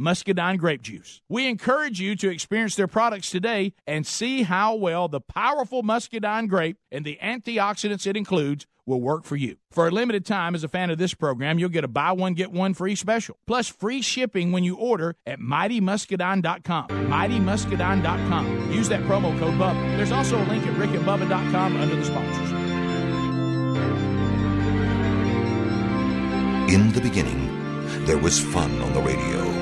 Muscadine grape juice. We encourage you to experience their products today and see how well the powerful Muscadine grape and the antioxidants it includes will work for you. For a limited time, as a fan of this program, you'll get a buy one, get one free special, plus free shipping when you order at mightymuscadine.com. Mightymuscadine.com. Use that promo code BUBBA. There's also a link at rickandbubba.com under the sponsors. In the beginning, there was fun on the radio.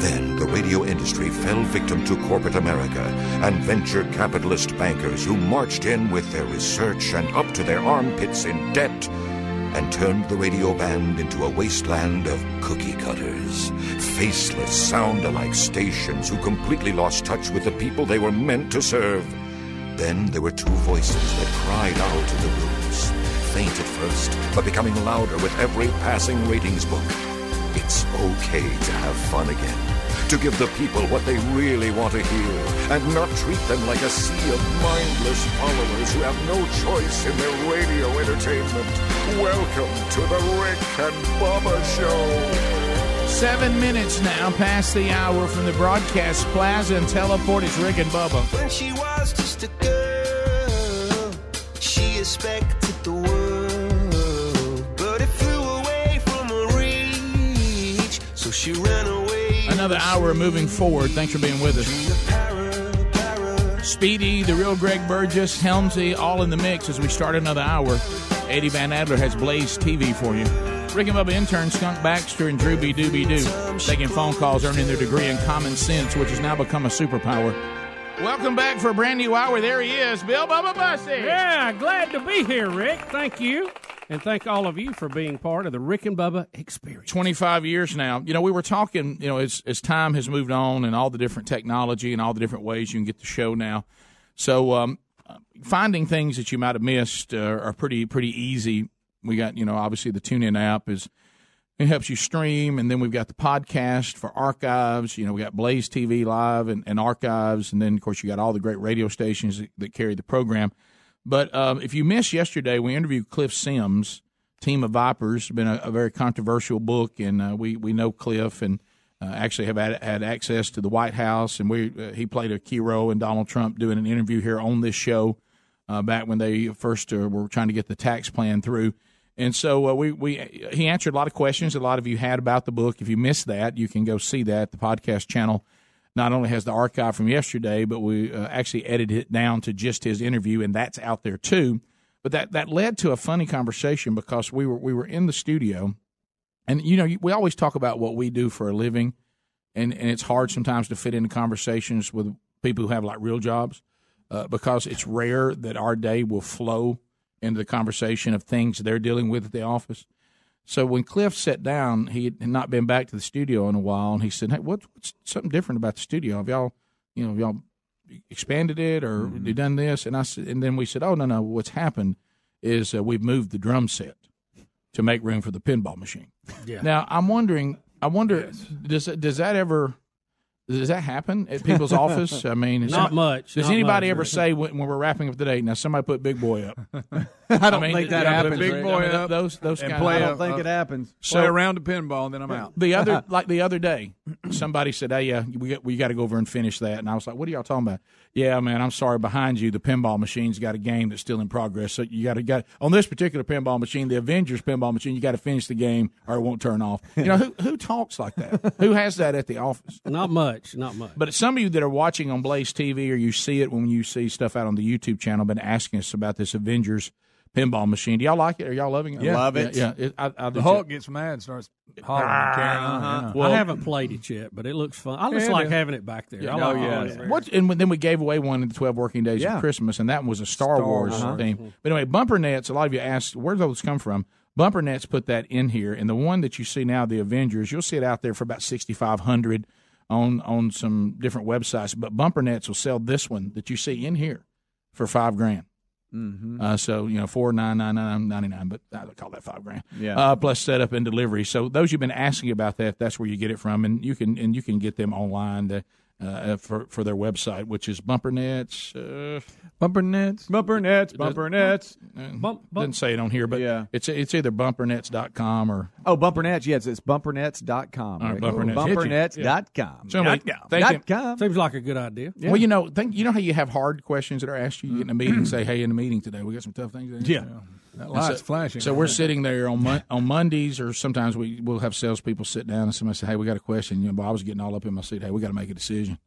Then the radio industry fell victim to corporate America and venture capitalist bankers who marched in with their research and up to their armpits in debt and turned the radio band into a wasteland of cookie cutters, faceless, sound alike stations who completely lost touch with the people they were meant to serve. Then there were two voices that cried out in the rooms, faint at first, but becoming louder with every passing ratings book. It's okay to have fun again. To give the people what they really want to hear and not treat them like a sea of mindless followers who have no choice in their radio entertainment. Welcome to the Rick and Bubba Show. Seven minutes now past the hour from the broadcast plaza and teleport. It's Rick and Bubba. When she was just a girl, she expected the world, but it flew away from her reach. So she ran away. Another hour moving forward. Thanks for being with us. Speedy, the real Greg Burgess, Helmsy, all in the mix as we start another hour. Eddie Van Adler has Blaze TV for you. Rick and Bubba intern Skunk Baxter and Drew B. Doobie Doo taking phone calls, earning their degree in common sense, which has now become a superpower. Welcome back for a brand new hour. There he is, Bill Bubba Bussey. Yeah, glad to be here, Rick. Thank you. And thank all of you for being part of the Rick and Bubba experience. 25 years now. You know, we were talking, you know, as, as time has moved on and all the different technology and all the different ways you can get the show now. So, um, finding things that you might have missed uh, are pretty pretty easy. We got, you know, obviously the TuneIn app is it helps you stream, and then we've got the podcast for archives. You know, we got Blaze TV live and, and archives, and then of course you got all the great radio stations that, that carry the program. But um, if you missed yesterday, we interviewed Cliff Sims, Team of Vipers. Been a, a very controversial book, and uh, we we know Cliff and uh, actually have had, had access to the White House, and we uh, he played a key role in Donald Trump doing an interview here on this show uh, back when they first uh, were trying to get the tax plan through. And so uh, we we he answered a lot of questions a lot of you had about the book. If you missed that, you can go see that. The podcast channel not only has the archive from yesterday, but we uh, actually edited it down to just his interview, and that's out there too. But that that led to a funny conversation because we were we were in the studio, and you know we always talk about what we do for a living, and and it's hard sometimes to fit into conversations with people who have like real jobs uh, because it's rare that our day will flow into the conversation of things they're dealing with at the office. So when Cliff sat down, he had not been back to the studio in a while, and he said, "Hey, what, what's something different about the studio? Have y'all, you know, have y'all expanded it or Mm-hmm. you done this?" And I said, and then we said, "Oh no, no, what's happened is uh, we've moved the drum set to make room for the pinball machine." Yeah. Now I'm wondering, I wonder, does does that ever? Does that happen at people's office? I mean, Not some- much, Does not anybody much, ever say when, when we're wrapping up the today? Now, somebody put Big Boy up. I don't mean, think that yeah, happens. Big. Boy I mean, up. Those those and kind play of. a- I don't think uh, it happens. Play So- a round of pinball, and then I'm out. The other, like the other day, somebody said, "Hey, yeah, we got, we got to go over and finish that." And I was like, "What are y'all talking about?" Yeah, man, I'm sorry. Behind you, the pinball machine's got a game that's still in progress. So you got to got on this particular pinball machine, the Avengers pinball machine. You got to finish the game, or it won't turn off. You know who who talks like that? who has that at the office? Not much, not much. But some of you that are watching on Blaze TV or you see it when you see stuff out on the YouTube channel, been asking us about this Avengers pinball machine. Do y'all like it? Are y'all loving it? Yeah. Love it. Yeah, yeah. It, I, I The too. Hulk gets mad and starts hollering and carrying. Uh-huh. you know. I haven't played it yet, but it looks fun. I just Yeah, like is. having it back there. I Oh, like yeah. it. What and then we gave away one in the twelve working days Yeah. of Christmas, and that was a Star, Star Wars Wars. Uh-huh. theme. But anyway, bumper nets. A lot of you asked where do those come from. Bumper nets put that in here, and the one that you see now, the Avengers, you'll see it out there for about sixty five hundred on on some different websites. But bumper nets will sell this one that you see in here for five grand. Mm-hmm. Uh, so you know four nine nine nine ninety nine, but I would call that five grand. Yeah. Uh, plus setup and delivery. So those you've been asking about that, that's where you get it from, and you can and you can get them online. The, uh, for for their website, which is Bumpernets. Uh, Bumper nets. Bumper nets, bumper nets. Bump, bump. doesn't say it on here, but Yeah. it's it's either bumpernets.com or Oh, bumper nets. Yes, it's bumpernets.com. All right, Rick. Bumpernets. Bumpernets.com. somebody Dot thinking. com. Seems like a good idea. Yeah. Well, you know, think you know how you have hard questions that are asked you, you get in a meeting, say, "Hey, in the meeting today, we got some tough things." to Yeah. That light's so, flashing. So we're sitting there on Mon- on Mondays, or sometimes we will have salespeople sit down and somebody say, "Hey, we got a question." You know, but I was getting all up in my seat. Hey, we got to make a decision.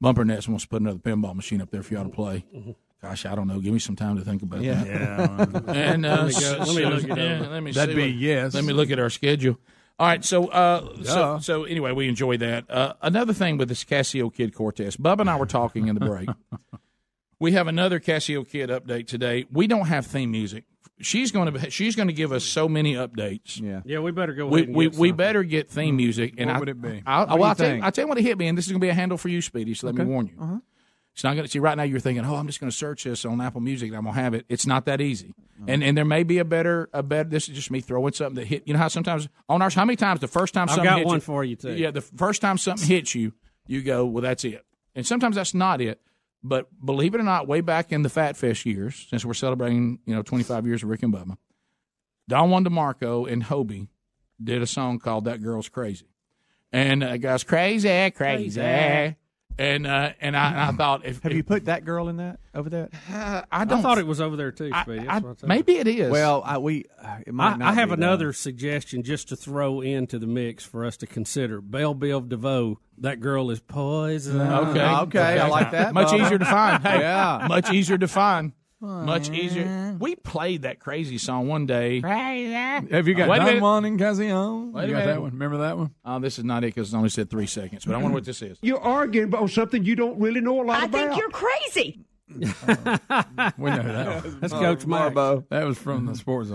Bumper Nets wants to put another pinball machine up there for y'all to play. Gosh, I don't know. Give me some time to think about Yeah. that. And uh, Let me go- let me look it yeah, let me That'd see be what- yes. Let me look at our schedule. All right, so uh, so, so anyway, we enjoy that. Uh, another thing with this Casio Kid Cortez, Bub and I were talking in the break. we have another Casio Kid update today. We don't have theme music. She's going to she's going to give us so many updates. Yeah. Yeah, we better go We, ahead and we, get we something. better get theme music. And What I, would it be? I, What do well, I'll tell you. I'll tell you what it hit me, and this is going to be a handle for you, Speedy. So let me warn you. Uh-huh. It's not going to see right now. You're thinking, oh, I'm just going to search this on Apple Music and I'm going to have it. It's not that easy. Uh-huh. And and there may be a better a better. This is just me throwing something that hit. You know how sometimes on ours, how many times the first time I've something got hits one you, for you too. yeah, the first time something hits you, you go, well, that's it. And sometimes that's not it. But believe it or not, way back in the Fat Fish years, since we're celebrating, you know, 25 years of Rick and Bubba, Don Juan DeMarco and Hobie did a song called "That Girl's Crazy," and uh, it goes crazy, crazy, and uh, and I, I thought if, Have if you put that girl in that over there? uh, I I don't thought it was over there too, I- I- I'm maybe it is. Well, I, we. Uh, it might I, not I have be, though. another suggestion just to throw into the mix for us to consider. Belle Biv DeVoe, that girl is poison. okay, Oh, okay, I like that, Much easier to find. Hey, Yeah. much easier to find. Much easier. We played that crazy song one day. Have you got Wait a Don minute. Juan and Casio? Wait a you got minute. that one? Remember that one? Oh, this is not it because it only said three seconds. But I wonder what this is. You're arguing about something you don't really know a lot about. I about. think you're crazy. We know that one. That's Coach oh, Marbo. That was from the Sports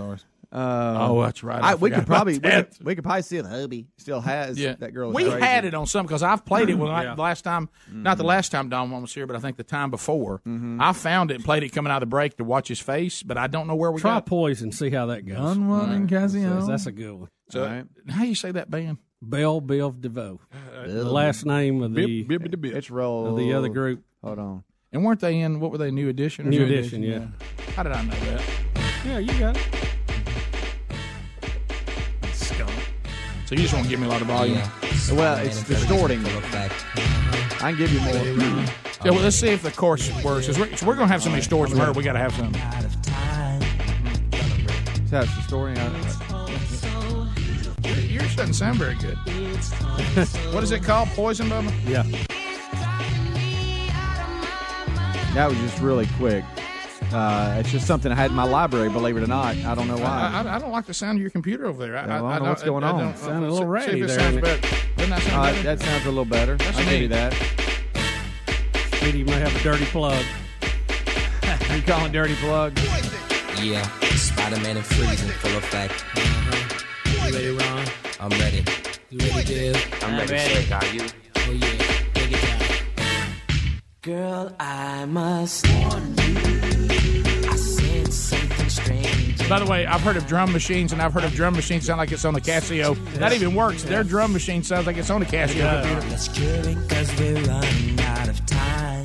Czars. Oh, that's right. I, we could probably we could, we could probably see it. Hubby still has Yeah, that girl. We crazy. had it on some because I've played it when I, Yeah. the last time, not the last time Don Juan was here, but I think the time before. Mm-hmm. I found it and played it coming out of the break to watch his face, but I don't know where we Try got. poison, see how that goes. Don Juan and Casio. That's a good one. So, All right. How you say that band? Belle Biv DeVoe, the last name of the Bip, bip, bip, bip. It's roll. of the other group. Hold on. And weren't they in what were they? New Edition. Or New something? Edition, yeah. How did I know that? Yeah, you got it. So you just want to give me a lot of volume? Well, it's distorting. Effect. I can give you more. Yeah. Well, let's see if the chorus works. 'cause we're, so we're going to have so many stories from her. We got to have some. So it's distorting. I- Yours doesn't sound very good. what is it called? Poison, Bubba? Yeah. That was just really quick. Uh, it's just something I had in my library. Believe it or not, I don't know why. I, I don't like the sound of your computer over there. I, Yeah, well, I don't know what's going on. don't- Sounded a little see- see ratty there, sounds better. Doesn't that sound Uh, better? that sounds a little better. That's I'll give you that. Speedy, you may have a dirty plug. You calling dirty plug? Yeah, Spider-Man and freezing full effect. You ready, Ron? I'm ready. You ready, Dale? I'm ready, Slick. Are you? Oh yeah, take it down. Girl, I must warn you. By the way, I've heard of drum machines, and I've heard of drum machines sound like it's on a Casio. That even works. Their drum machine sounds like it's on a Casio computer. Let's cause we're running out of time.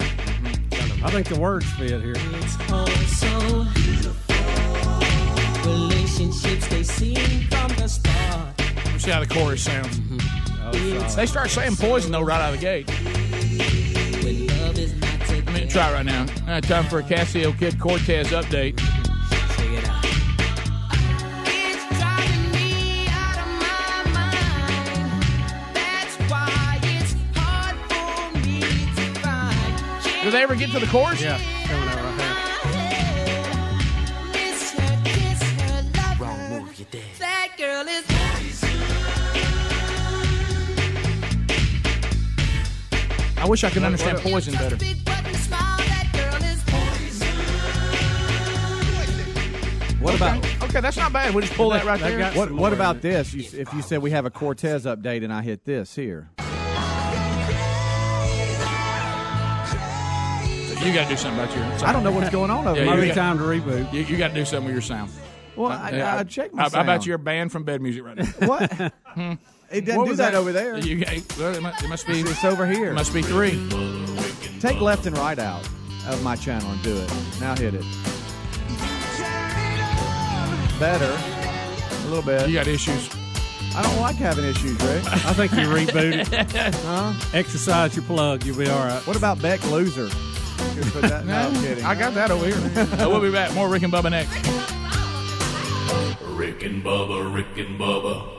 I think the words fit here. It's all so beautiful. Relationships they seem from the start. Let's see how the chorus sounds. Mm-hmm. Oh, it's uh, They start saying poison though right out of the gate. when love is not Let me together. try right now. All right, time for a Casio Kid Cortez update. Do they ever get to the chorus? Yeah, coming out right there. Miss her, kiss her, love Wrong move, you dead. That girl is I wish I could understand poison better. big button smile. That girl is What about Okay, that's not bad. We just pull that right They there. what? What about this? You, if you said we have a Cortez update and I hit this here, You got to do something about your. Sound. I don't know what's going on over Yeah, here. you Maybe time to reboot. You, you got to do something with your sound. Well, I, Yeah, I, checked my How, how about sound. your band from bed music right now? what? Hmm? It doesn't What do was that, over there. You, well, it, must, it must be. It's over here. It must be three. Take left and right out of my channel and do it. Now hit it. Better. A little bit. You got issues. I don't like having issues, Rick. I think you reboot it. huh? Exercise your plug. You'll be all right. What about Beck Loser? Could put that- no, I'm kidding. I got that over here. Uh, we'll be back. More Rick and Bubba next. Rick and Bubba, Rick and Bubba.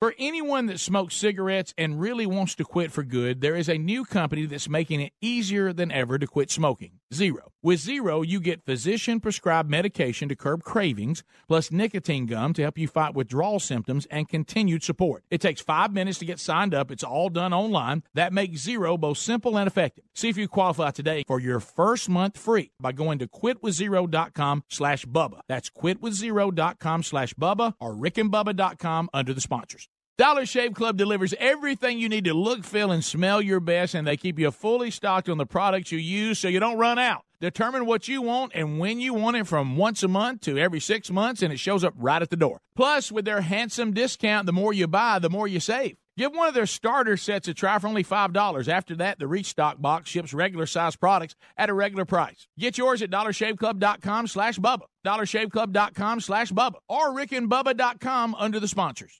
For anyone that smokes cigarettes and really wants to quit for good, there is a new company that's making it easier than ever to quit smoking Zero. With Zero, you get physician prescribed medication to curb cravings, plus nicotine gum to help you fight withdrawal symptoms and continued support. It takes five minutes to get signed up. It's all done online. That makes Zero both simple and effective. See if you qualify today for your first month free by going to quitwithzero.com slash Bubba. That's quitwithzero.com slash Bubba or rickandbubba.com under the sponsors. Dollar Shave Club delivers everything you need to look, feel, and smell your best, and they keep you fully stocked on the products you use so you don't run out. Determine what you want and when you want it from once a month to every six months, and it shows up right at the door. Plus, with their handsome discount, the more you buy, the more you save. Give one of their starter sets a try for only $5. After that, the Restock box ships regular size products at a regular price. Get yours at dollarshaveclub.com slash Bubba, dollarshaveclub.com slash Bubba, or rickandbubba.com under the sponsors.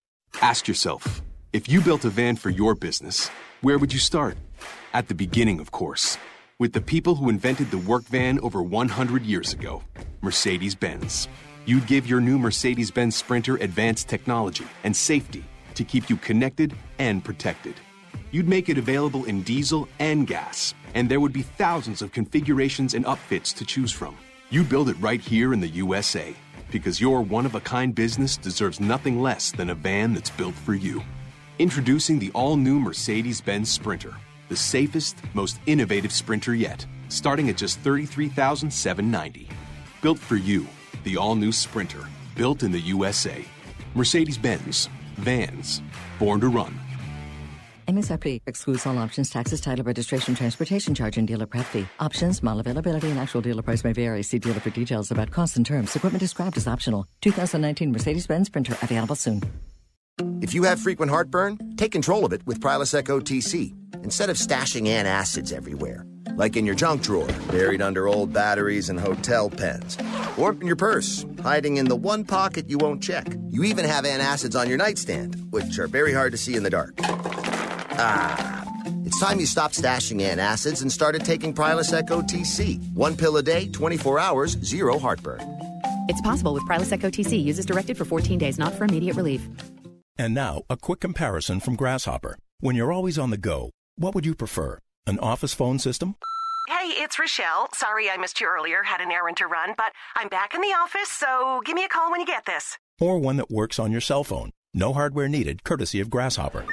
Ask yourself if you built a van for your business, where would you start? At the beginning, of course, with the people who invented the work van over 100 years ago Mercedes Benz. You'd give your new Mercedes Benz Sprinter advanced technology and safety to keep you connected and protected. You'd make it available in diesel and gas, and there would be thousands of configurations and upfits to choose from. You'd build it right here in the USA because your one of a kind business deserves nothing less than a van that's built for you. Introducing the all new Mercedes Benz Sprinter, the safest, most innovative Sprinter yet, starting at just 33,790. Built for you, the all new Sprinter, built in the USA. Mercedes Benz, vans, born to run. MSRP excludes all options, taxes, title, registration, transportation charge, and dealer prep fee. Options, model availability, and actual dealer price may vary. See dealer for details about costs and terms. Equipment described as optional. 2019 Mercedes-Benz Sprinter available soon. If you have frequent heartburn, take control of it with Prilosec OTC instead of stashing antacids everywhere, like in your junk drawer, buried under old batteries and hotel pens, or in your purse, hiding in the one pocket you won't check. You even have antacids on your nightstand, which are very hard to see in the dark. Ah, it's time you stopped stashing antacids and started taking Prilosec OTC. One pill a day, 24 hours, zero heartburn. It's possible with Prilosec OTC. Uses directed for 14 days, not for immediate relief. And now, a quick comparison from Grasshopper. When you're always on the go, what would you prefer? An office phone system? Hey, it's Rochelle. Sorry I missed you earlier. Had an errand to run, but I'm back in the office, so give me a call when you get this. Or one that works on your cell phone? No hardware needed, courtesy of Grasshopper.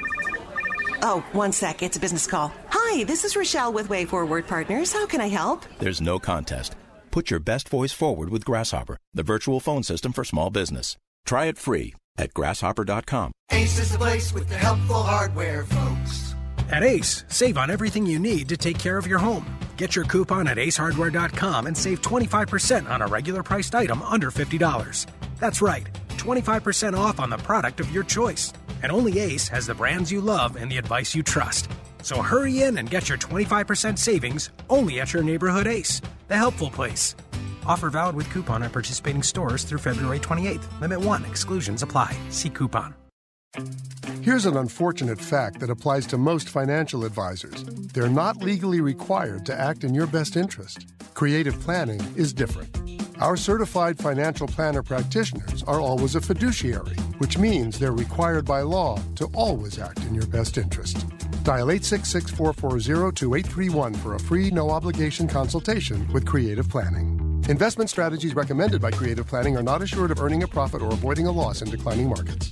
Oh, one sec. It's a business call. Hi, this is Rochelle with Way Forward Partners. How can I help? There's no contest. Put your best voice forward with Grasshopper, the virtual phone system for small business. Try it free at grasshopper.com. Ace is the place with the helpful hardware, folks. At Ace, save on everything you need to take care of your home. Get your coupon at acehardware.com and save 25% on a regular priced item under $50. That's right, 25% off on the product of your choice. And only Ace has the brands you love and the advice you trust. So hurry in and get your 25% savings only at your neighborhood Ace, the helpful place. Offer valid with coupon at participating stores through February 28th. Limit 1. Exclusions apply. See coupon. Here's an unfortunate fact that applies to most financial advisors they're not legally required to act in your best interest. Creative planning is different. Our certified financial planner practitioners are always a fiduciary, which means they're required by law to always act in your best interest. Dial 866 440 2831 for a free, no obligation consultation with Creative Planning. Investment strategies recommended by Creative Planning are not assured of earning a profit or avoiding a loss in declining markets.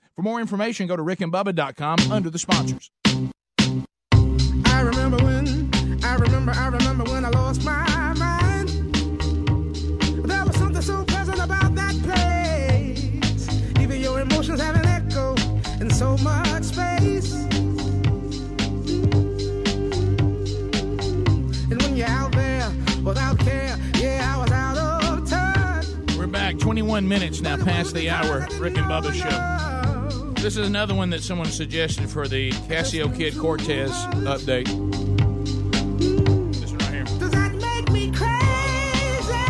For more information, go to rickandbubba.com under the sponsors. I remember when, I remember, I remember when I lost my mind. There was something so pleasant about that place. Even your emotions have an echo in so much space. And when you're out there without care, yeah, I was out of touch. We're back 21 minutes now past the hour. Rick and Bubba show. This is another one that someone suggested for the Casio Kid Cortez update. This one right here. Does that make me crazy?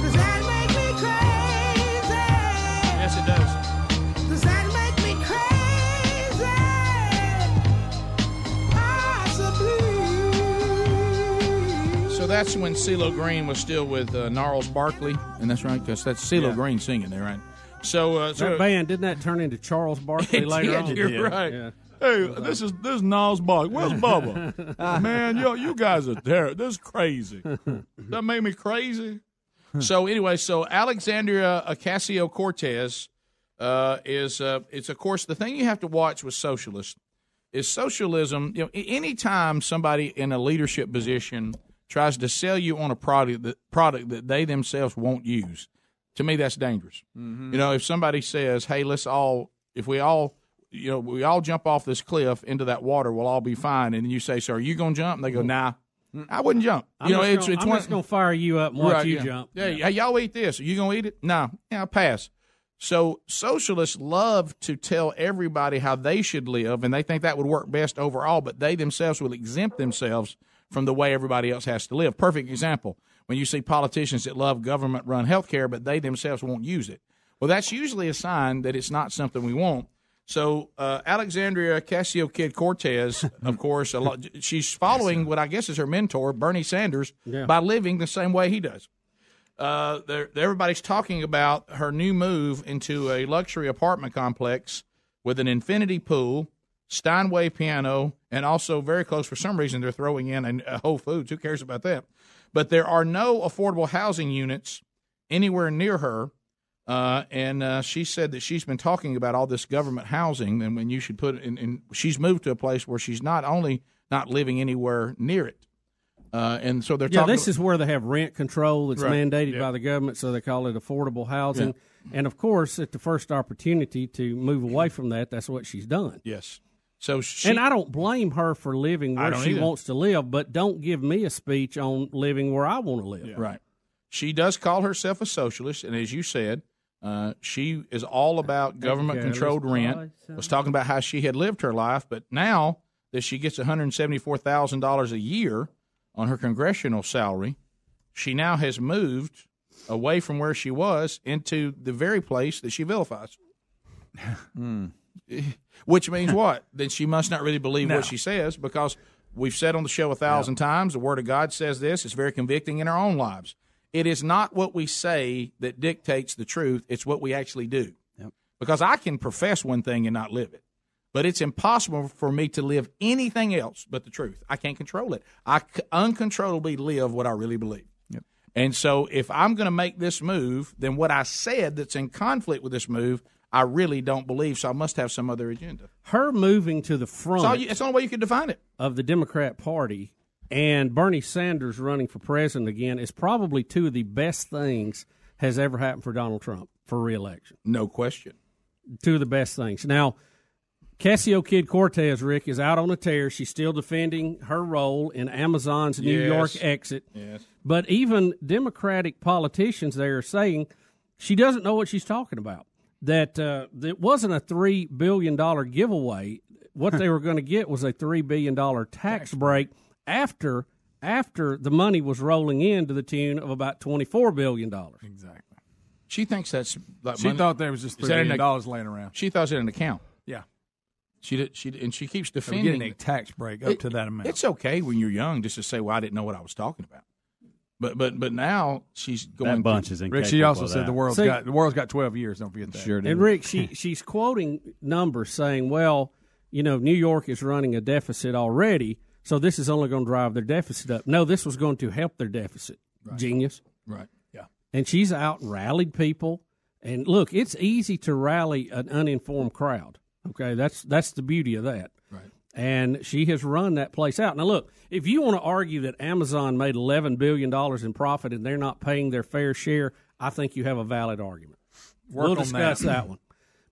Does that make me crazy? Yes, it does. Does that make me crazy? Possibly. So that's when CeeLo Green was still with uh, Gnarls Barkley, and that's right, because that's CeeLo Yeah. Green singing there, right? So, uh, so that band didn't that turn into Charles Barkley later did, on? You're right. Yeah. Hey, this is this is Nas Barkley. Where's Bubba? Man, yo, you guys are there. This is crazy. That made me crazy. so anyway, so Alexandria Ocasio Cortez uh, is uh, it's of course the thing you have to watch with socialists is socialism. You know, anytime somebody in a leadership position tries to sell you on a product that product that they themselves won't use, to me that's dangerous. Mm-hmm. You know, if somebody says, "Hey, let's all," if we all, you know, we all jump off this cliff into that water, we'll all be fine. And then you say, "So are you going to jump?" And they go, "Nah." I wouldn't jump. I'm you know, just it's gonna, it's I'm one, just gonna fire you up watch Right, you yeah. jump. Yeah, hey, y'all eat this. Are you gonna eat it? No. Yeah, I'll pass. So socialists love to tell everybody how they should live, and they think that would work best overall. But they themselves will exempt themselves from the way everybody else has to live. Perfect example: when you see politicians that love government-run health care, but they themselves won't use it. Well, that's usually a sign that it's not something we want. So uh, Alexandria Casio Kid Cortez, of course, a lot, she's following what I guess is her mentor, Bernie Sanders, Yeah. by living the same way he does. Uh, there- everybody's talking about her new move into a luxury apartment complex with an infinity pool, Steinway piano, and also very close for some reason they're throwing in a, a Whole Foods. Who cares about that? But there are no affordable housing units anywhere near her. Uh, and uh, she said that she's been talking about all this government housing, and when you should put it in, in, she's moved to a place where she's not only not living anywhere near it, uh, and so they're Yeah, talking. this is where they have rent control that's Right. mandated Yeah. by the government, so they call it affordable housing. And of course, at the first opportunity to move away from that, that's what she's done. Yes. So she, and I don't blame her for living where she either. wants to live, but don't give me a speech on living where I want to live. Right. She does call herself a socialist, and as you said, uh, she is all about government controlled rent. boy, Was talking about how she had lived her life, but now that she gets one hundred seventy four thousand dollars a year on her congressional salary, she now has moved away from where she was into the very place that she vilifies. Which means what? then she must not really believe No. what she says because we've said on the show a thousand times the Word of God says this. It's very convicting in our own lives. It is not what we say that dictates the truth, it's what we actually do. Because I can profess one thing and not live it. But it's impossible for me to live anything else but the truth. I can't control it. I c- uncontrollably live what I really believe. And so if I'm going to make this move, then what I said that's in conflict with this move, I really don't believe. So I must have some other agenda. Her moving to the front It's, you, it's the only way you can define it. of the Democrat Party and Bernie Sanders running for president again is probably two of the best things has ever happened for Donald Trump for reelection. No question. Two of the best things. Now, Casio Kid Cortez, Rick, is out on a tear. She's still defending her role in Amazon's New Yes. York exit. Yes. But even Democratic politicians there are saying she doesn't know what she's talking about. That uh, it wasn't a three billion dollar giveaway. What they were going to get was a three billion dollar tax break after after the money was rolling in to the tune of about twenty four billion dollars. Exactly. She thinks that's like She money- thought there was just Is $3 that billion an- dollars laying around. She thought it was an account. Yeah. She did. She did, and she keeps They were defending getting a tax break up It- to that amount. It's okay when you're young just to say, "Well, I didn't know what I was talking about." But but but now she's going. That bunch to, is Rick, she also said the world's See- got the world's got twelve years. Don't forget that. Sure And Rick, she she's quoting numbers saying, "Well, you know, New York is running a deficit already, so this is only going to drive their deficit up." No, this was going to help their deficit. Genius. Right. Yeah. And she's out and rallied people. And look, it's easy to rally an uninformed crowd. Okay, that's that's the beauty of that. And she has run that place out. Now, look, if you want to argue that Amazon made eleven billion dollars in profit and they're not paying their fair share, I think you have a valid argument. Work we'll discuss that. that one.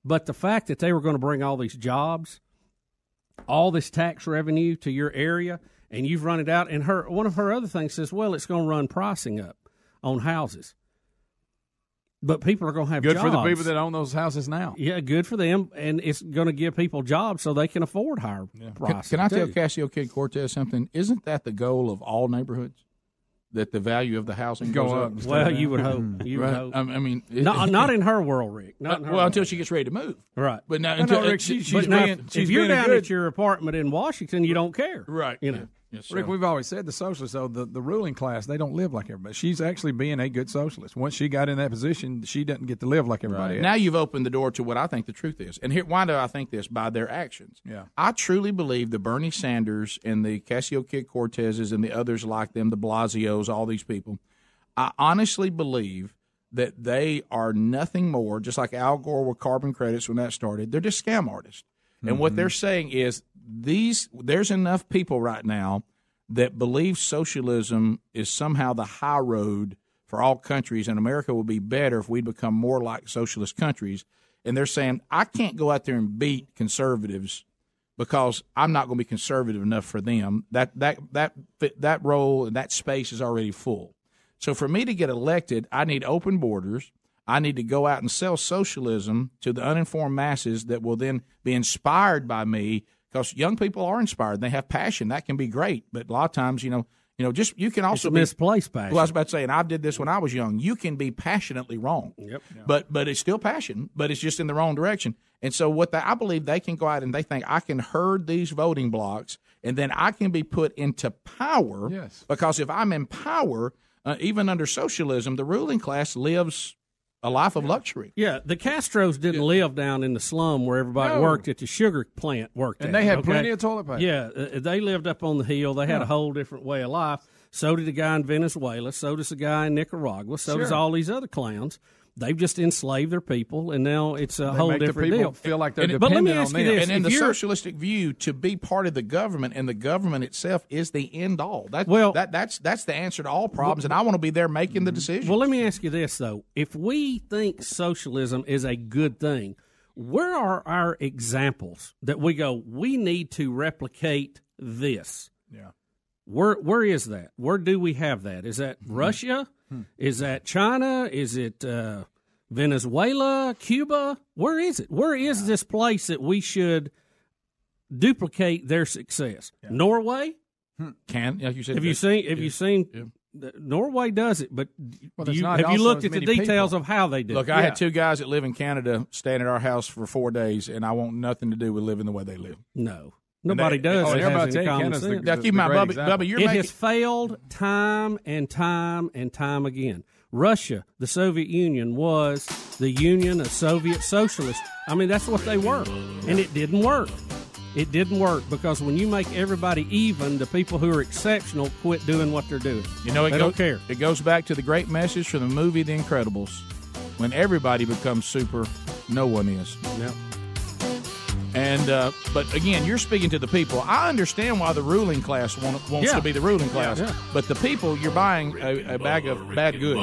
But the fact that they were going to bring all these jobs, all this tax revenue to your area, and you've run it out, and her one of her other things says, well, it's going to run pricing up on houses. But people are going to have jobs. Good for the people that own those houses now. Yeah, good for them, and it's going to give people jobs so they can afford higher Can, prices. can I tell too. Casio Kid Cortez something? Isn't that the goal of all neighborhoods? That the value of the housing Go goes up up. Well, you would hope. You would hope. I I mean, it- Not, not in her world, Rick. Not in uh, her well, world. until she gets ready to move. Right. But now, until, no, Rick, she- but she's now- being- if you're down at your apartment in Washington, you don't care. Right. You know. Rick, we've always said the socialists, though, the, the ruling class, they don't live like everybody. She's actually being a good socialist. Once she got in that position, she doesn't get to live like everybody else. Now you've opened the door to what I think the truth is. And here, why do I think this? By their actions. Yeah. I truly believe the Bernie Sanders and the Casio Kid Cortezes and the others like them, the Blasios, all these people, I honestly believe that they are nothing more, just like Al Gore with carbon credits when that started. They're just scam artists. And what Mm-hmm. they're saying is these there's enough people right now that believe socialism is somehow the high road for all countries and America will be better if we become more like socialist countries. And they're saying, I can't go out there and beat conservatives because I'm not going to be conservative enough for them. That that that that role and that space is already full. So for me to get elected, I need open borders. I need to go out and sell socialism to the uninformed masses that will then be inspired by me because young people are inspired. They have passion. That can be great. But a lot of times, you know, you know, just you can also be misplaced passion. Well, I was about to say, and I did this when I was young. You can be passionately wrong. Yep. But but it's still passion, but it's just in the wrong direction. And so what they, I believe they can go out and they think I can herd these voting blocks, and then I can be put into power. Yes. Because if I'm in power, uh, even under socialism, the ruling class lives a life of luxury. Yeah, the Castros didn't live down in the slum where everybody No. worked at the sugar plant worked And at, they had okay? plenty of toilet paper. Yeah, uh, they lived up on the hill. They had Yeah. a whole different way of life. So did the guy in Venezuela. So does the guy in Nicaragua. So does all these other clowns. They've just enslaved their people, and now it's a They whole make the different people deal. feel like they're And- but let me dependent ask on you them. this: and in if the socialistic view, to be part of the government and the government itself is the end all. That, Well- that that's that's the answer to all problems, and I want to be there making the mm-hmm. decision. Well, let me ask you this though: If we think socialism is a good thing, where are our examples that we go? We need to replicate this. Yeah. Where where is that? Where do we have that? Is that mm-hmm. Russia? Is that China? Is it uh, Venezuela? Cuba? Where is it? Where is this place that we should duplicate their success? Norway? Can like you said? Have you seen? Have yeah. you seen? th- Norway does it, but Well, do you, not have you looked at the details people. of how they do? Look, it? I Yeah. had two guys that live in Canada staying at our house for four days, and I want nothing to do with living the way they live. No, nobody they- does. oh, that they're has about any to take common the-. Now, keep in mind, Bubby- Bubby, you're it making- has failed time and time and time again. Russia, the Soviet Union, was the Union of Soviet Socialists. I mean, that's what they were, and it didn't work. It didn't work because when you make everybody even, the people who are exceptional quit doing what they're doing. You know, it they go- don't care. It goes back to the great message from the movie The Incredibles. When everybody becomes super, no one is. Yep. And uh, but again, you're speaking to the people. I understand why the ruling class want, wants Yeah. to be the ruling class, Yeah. but the people you're buying a, a bag of bad goods.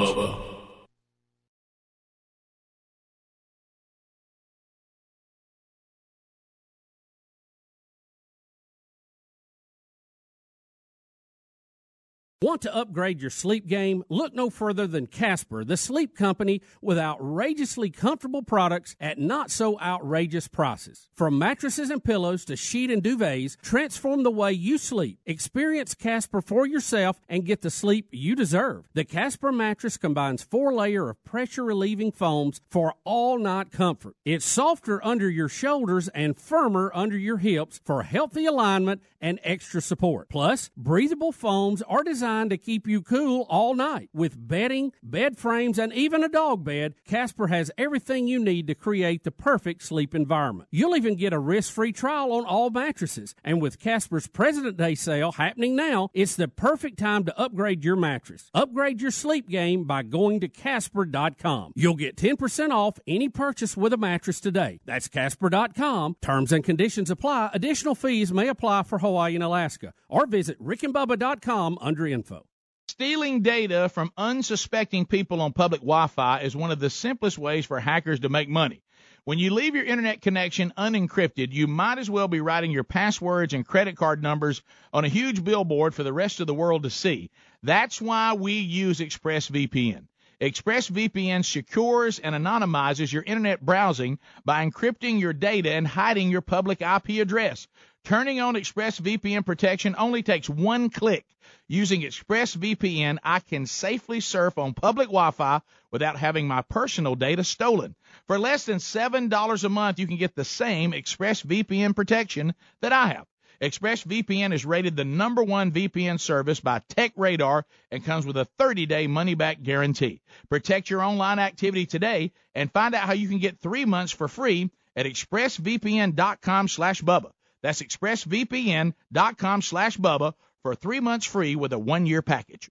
Want to upgrade your sleep game? Look no further than Casper, the sleep company with outrageously comfortable products at not so outrageous prices. From mattresses and pillows to sheet and duvets, transform the way you sleep. Experience Casper for yourself and get the sleep you deserve. The Casper mattress combines four layer of pressure relieving foams for all night comfort. It's softer under your shoulders and firmer under your hips for healthy alignment and extra support. Plus, breathable foams are designed to keep you cool all night. With bedding, bed frames, and even a dog bed, Casper has everything you need to create the perfect sleep environment. You'll even get a risk-free trial on all mattresses. And with Casper's President Day sale happening now, it's the perfect time to upgrade your mattress. Upgrade your sleep game by going to casper.com. You'll get 10% off any purchase with a mattress today. That's casper.com. Terms and conditions apply. Additional fees may apply for Hawaii and Alaska. Or visit rickandbubba.com under info. Stealing data from unsuspecting people on public Wi Fi is one of the simplest ways for hackers to make money. When you leave your internet connection unencrypted, you might as well be writing your passwords and credit card numbers on a huge billboard for the rest of the world to see. That's why we use ExpressVPN. ExpressVPN secures and anonymizes your internet browsing by encrypting your data and hiding your public IP address. Turning on ExpressVPN protection only takes one click. Using ExpressVPN, I can safely surf on public Wi-Fi without having my personal data stolen. For less than $7 a month, you can get the same ExpressVPN protection that I have. ExpressVPN is rated the number one VPN service by TechRadar and comes with a 30-day money-back guarantee. Protect your online activity today and find out how you can get three months for free at expressvpn.com slash Bubba. That's expressvpn.com slash Bubba for three months free with a one-year package.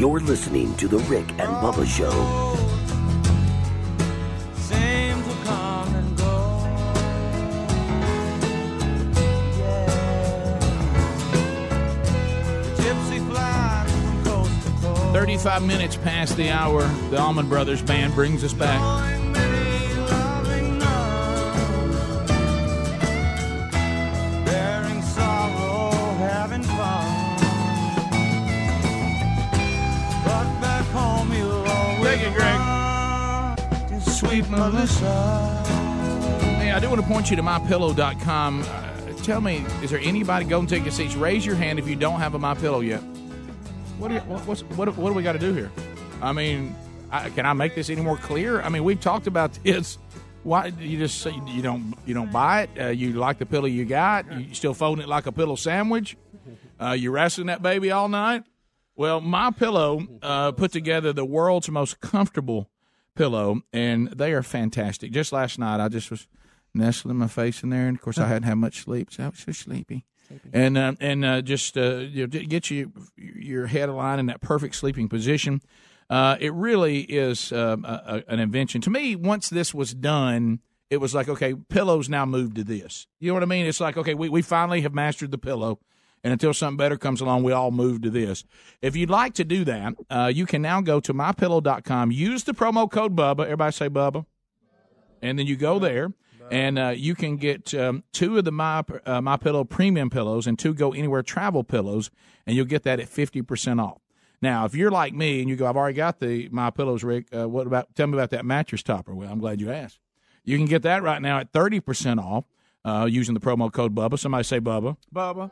You're listening to The Rick and Bubba Show. Seem to come and go. Yeah. Gypsy flies from coast to coast. 35 minutes past the hour, the Allman Brothers Band brings us back. Sweet Melissa. Hey, I do want to point you to mypillow.com. Uh, tell me, is there anybody going to take ticket seats? Raise your hand if you don't have a MyPillow yet. What do you, what, what, what do we got to do here? I mean, I, can I make this any more clear? I mean, we've talked about this. Why you just say you don't you don't buy it? Uh, you like the pillow you got? You still folding it like a pillow sandwich? Uh, you wrestling that baby all night? Well, my pillow uh, put together the world's most comfortable pillow, and they are fantastic. Just last night, I just was nestling my face in there, and of course, I hadn't had much sleep, so I was so sleepy. And uh, and uh, just uh, you know, get you your head aligned in that perfect sleeping position. Uh, it really is uh, a, a, an invention. To me, once this was done, it was like, okay, pillows now move to this. You know what I mean? It's like, okay, we, we finally have mastered the pillow. And until something better comes along, we all move to this. If you'd like to do that, uh, you can now go to mypillow.com. Use the promo code Bubba. Everybody say Bubba. And then you go there, and uh, you can get um, two of the My uh, My Pillow premium pillows and two Go Anywhere travel pillows, and you'll get that at fifty percent off. Now, if you're like me and you go, I've already got the My Pillows, Rick. Uh, what about? Tell me about that mattress topper. Well, I'm glad you asked. You can get that right now at thirty percent off uh, using the promo code Bubba. Somebody say Bubba. Bubba.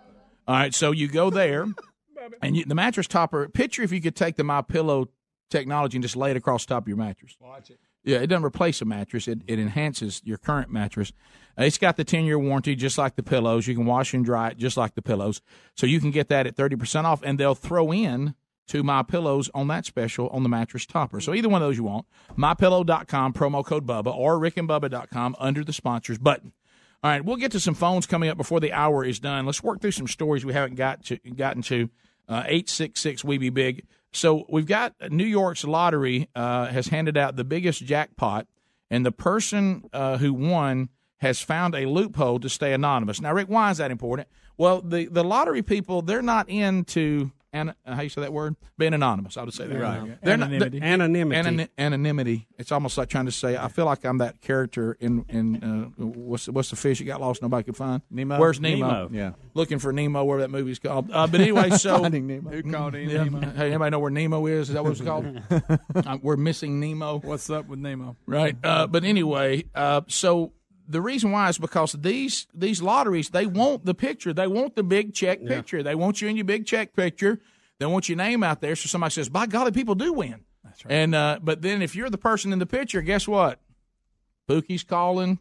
All right, so you go there, and you, the mattress topper. Picture if you could take the My Pillow technology and just lay it across the top of your mattress. Watch it. Yeah, it doesn't replace a mattress. It, it enhances your current mattress. Uh, it's got the 10 year warranty, just like the pillows. You can wash and dry it, just like the pillows. So you can get that at 30% off, and they'll throw in to My Pillows on that special on the mattress topper. So either one of those you want. MyPillow.com, promo code Bubba, or RickandBubba.com under the sponsors button. All right, we'll get to some phones coming up before the hour is done. Let's work through some stories we haven't got to, gotten to. Uh, Eight six six we be big. So we've got New York's lottery uh, has handed out the biggest jackpot, and the person uh, who won has found a loophole to stay anonymous. Now, Rick, why is that important? Well, the the lottery people they're not into an, uh, how you say that word being anonymous. I would say that Right. They're Anonymity. Not, Anonymity. Anony- anonymity. It's almost like trying to say I feel like I'm that character in in uh, what's the- what's the fish that got lost nobody could find Nemo? Where's Nemo? Nemo, yeah. looking for Nemo, where that movie's called. Uh, but anyway, so Finding Nemo. Who called him Yeah. Nemo? Hey, anybody know where Nemo is? Is that what it's called? uh, we're missing Nemo. What's up with Nemo? Right. Uh, but anyway, uh, so the reason why is because these these lotteries they want the picture. They want the big check picture. They want you in your big check picture. They want your name out there. So somebody says, "By golly, people do win." That's right. And uh, but then if you're the person in the picture, guess what? Pookie's calling.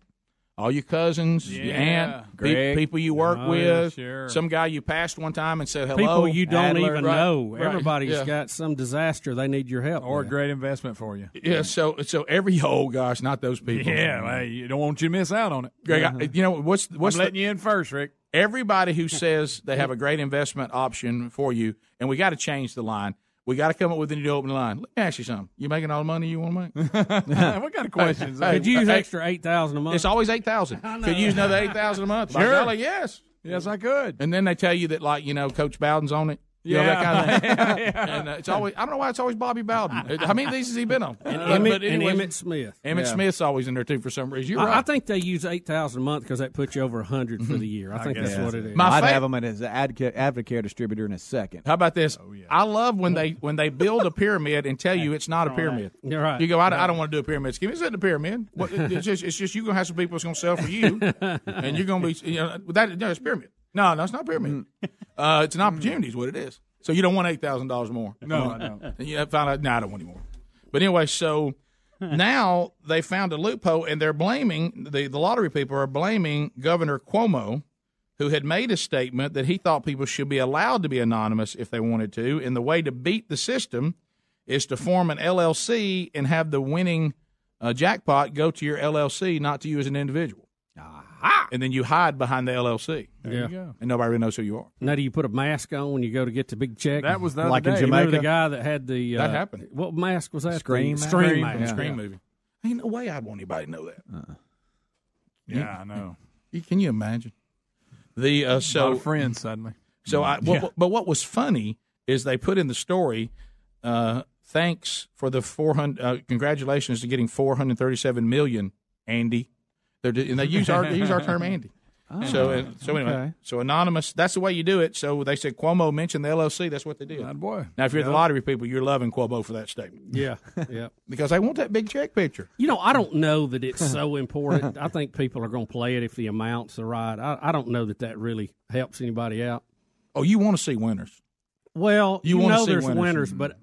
All your cousins, your Yeah. aunt, pe- people you work Oh, yeah, with, sure. some guy you passed one time and said hello. People you don't Adler. even Right, know. right, Everybody's yeah. got some disaster they need your help. Or a great investment for you. Yeah, so so every oh gosh, not those people. Yeah, well, you don't want you to miss out on it. Greg, I, uh-huh. you know what's what's I'm the, letting you in first, Rick. everybody who says they have a great investment option for you, and we got to change the line. We got to come up with a new opening line. Let me ask you something. You making all the money you want to make? what kind of questions? Eh? Hey, Could you use hey, extra eight thousand a month? It's always eight thousand. Could you use another eight thousand a month? By Sure. golly, yes. yes, I could. And then they tell you that, like you know, Coach Bowden's on it. You know, that kind of thing. And uh, it's always I don't know why it's always Bobby Bowden. Uh, how many of these has he been on? and, But- uh, Emmitt, but and Emmitt Smith. Emmitt Yeah. Smith's always in there too for some reason. You're I, right. I think they use eight thousand a month because that puts you over a 100 for mm-hmm. the year. I, think guess that's what it is. My I'd fa- have him as an advocate, advocate distributor in a second. How about this? Oh, yeah. I love when they when they build a pyramid and tell you it's not a pyramid. You're right. You go, I, don't- I don't want to do a pyramid scheme. It's not a pyramid. What, it's just it's just you're gonna have some people that's gonna sell for you, and you're gonna be you know that no, it's a pyramid. No, no, it's not a pyramid. Uh, it's an opportunity, is what it is. So you don't want eight thousand dollars more. No, I don't. And you found out, no, I don't want any more. But anyway, so now they found a loophole, and they're blaming the the lottery people are blaming Governor Cuomo, who had made a statement that he thought people should be allowed to be anonymous if they wanted to, and the way to beat the system is to form an LLC and have the winning uh, jackpot go to your LLC, not to you as an individual. And then you hide behind the LLC. There you Yeah. go. and nobody really knows who you are. Now, do you put a mask on when you go to get the big check? That was the other like in. Jamaica. Remember the guy that had the uh, That happened. What mask was that? Scream The mask? Scream, Scream, mask. Scream yeah. movie. Ain't no way I'd want anybody to know that. Uh-uh. Yeah, I know. You- Can you imagine? The uh, So so friends suddenly. So I, Yeah. what, but what was funny is they put in the story, uh, thanks for the four hundred. Uh, congratulations to getting four hundred thirty-seven million, Andy. They're, and they use our they use our term Andy. Oh, so uh, so anyway, okay. so anonymous. That's the way you do it. So they said Cuomo mentioned the LLC. That's what they did. boy. Now, if you're the lottery people, you're loving Cuomo for that statement. Yeah, yeah. because they want that big check picture. You know, I don't know that it's so important. I think people are going to play it if the amounts are right. I, I don't know that that really helps anybody out. Oh, you want to see winners? Well, You you, wanna know see there's winners. winners, but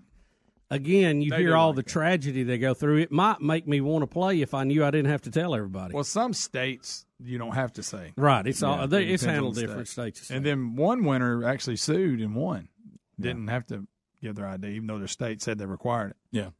again, you They hear do all the tragedy they go through. It might make me want to play if I knew I didn't have to tell everybody. Well, some states you don't have to say. Right, it's all- they- it it's handled the different state. states. And then one winner actually sued and won. Didn't have to give their ID, even though their state said they required it. Yeah.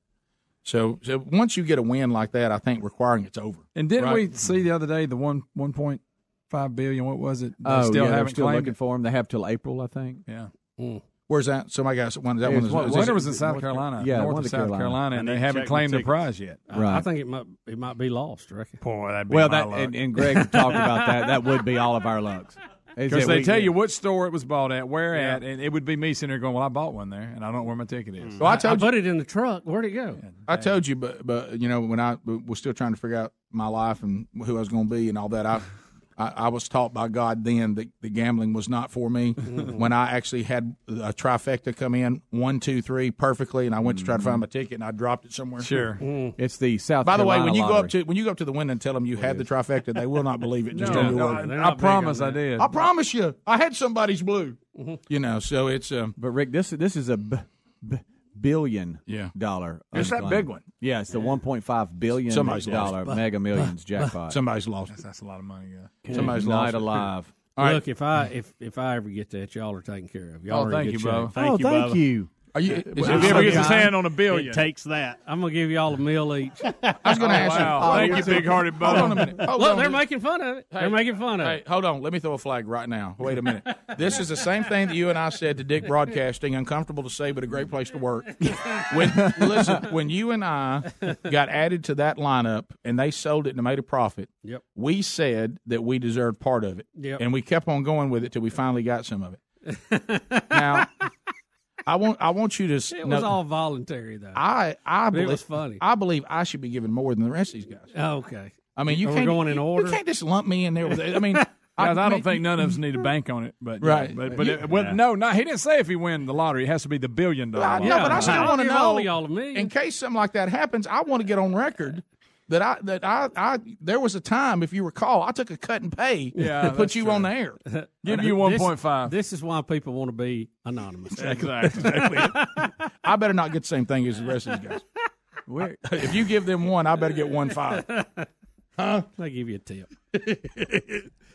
So, so once you get a win like that, I think requiring it's over. And didn't Right? we see the other day the one one point five billion? What was it? They Oh, still yeah, they're haven't still looking it? for them. They have till April, I think. Yeah. Hmm. Where's that? Somebody got one. That It one? was is- one- Winter was in South Carolina, Yeah, north one of of South Carolina. Carolina, and they haven't claimed my the prize yet. I- I think it might it might be lost. I reckon. Boy, that'd be Well, my that luck. and, and Greg talked about that. That would be all of our lucks. Because they we- tell you what store it was bought at, where Yeah. at, and it would be me sitting there going, "Well, I bought one there, and I don't know where my ticket is." Mm. Well, I told you. put it in the truck. Where'd it go? I told you, but but you know when I was still trying to figure out my life and who I was going to be and all that, I, I I was taught by God then that the gambling was not for me. Mm-hmm. when I actually had a trifecta come in one, two, three perfectly, and I went to try to find my mm-hmm. ticket and I dropped it somewhere. Sure. Mm-hmm. It's the South. By the way, when you go up to when you go up to the window and tell them you had the trifecta, they will not believe it. Just No, on your no, word. They're I promise I did. I promise you, I had somebody's blue. You know, so it's um, But Rick, this this is a b- b- billion Yeah. dollar. It's that big one. Yeah, it's the one point five billion Somebody's dollar lost. Mega Millions jackpot. somebody's lost. That's, that's a lot of money. Yeah. Somebody's night lost. alive. All right. Look, if I if if I ever get that, y'all are taken care of. Y'all Oh, are in thank good you, shape. Bo. Oh, thank oh, you, thank Bubba. you. Are you? Is If it he ever gets his hand on a billion, It takes that. I'm gonna give y'all a meal each. I was going to oh, ask you. wow. hold Thank you, big-hearted Hold on a minute. Hold Look, on. they're making fun of it. Hey, they're making fun of Hey, it. hold on. Let me throw a flag right now. Wait a minute. This is the same thing that you and I said to Dick Broadcasting. Uncomfortable to say, but a great place to work. When listen, when you and I got added to that lineup and they sold it and made a profit, Yep. we said that we deserved part of it, Yep. and we kept on going with it till we finally got some of it. now, I want I want you to. s- It was know- all voluntary though. I I believe it was funny. I believe I should be given more than the rest of these guys. Oh, okay. I mean, you Are can't going in you- order? You can't just lump me in there with. I mean, Guys, I, mean, don't think none of us need to bank on it, but Right. Yeah, but but Yeah. it, well, no, no, he didn't say if he win the lottery, it has to be the billion dollar. I know, lottery. but I still want to know. all of y'all a million. In case something like that happens, I want to get on record that I that I, I there was a time, if you recall, I took a cut and pay Yeah, to put you true. on the air. Give you one point five. This is why people want to be anonymous. Exactly. I better not get the same thing as the rest of these guys. if you give them one, I better get one five. Huh? I give you a tip.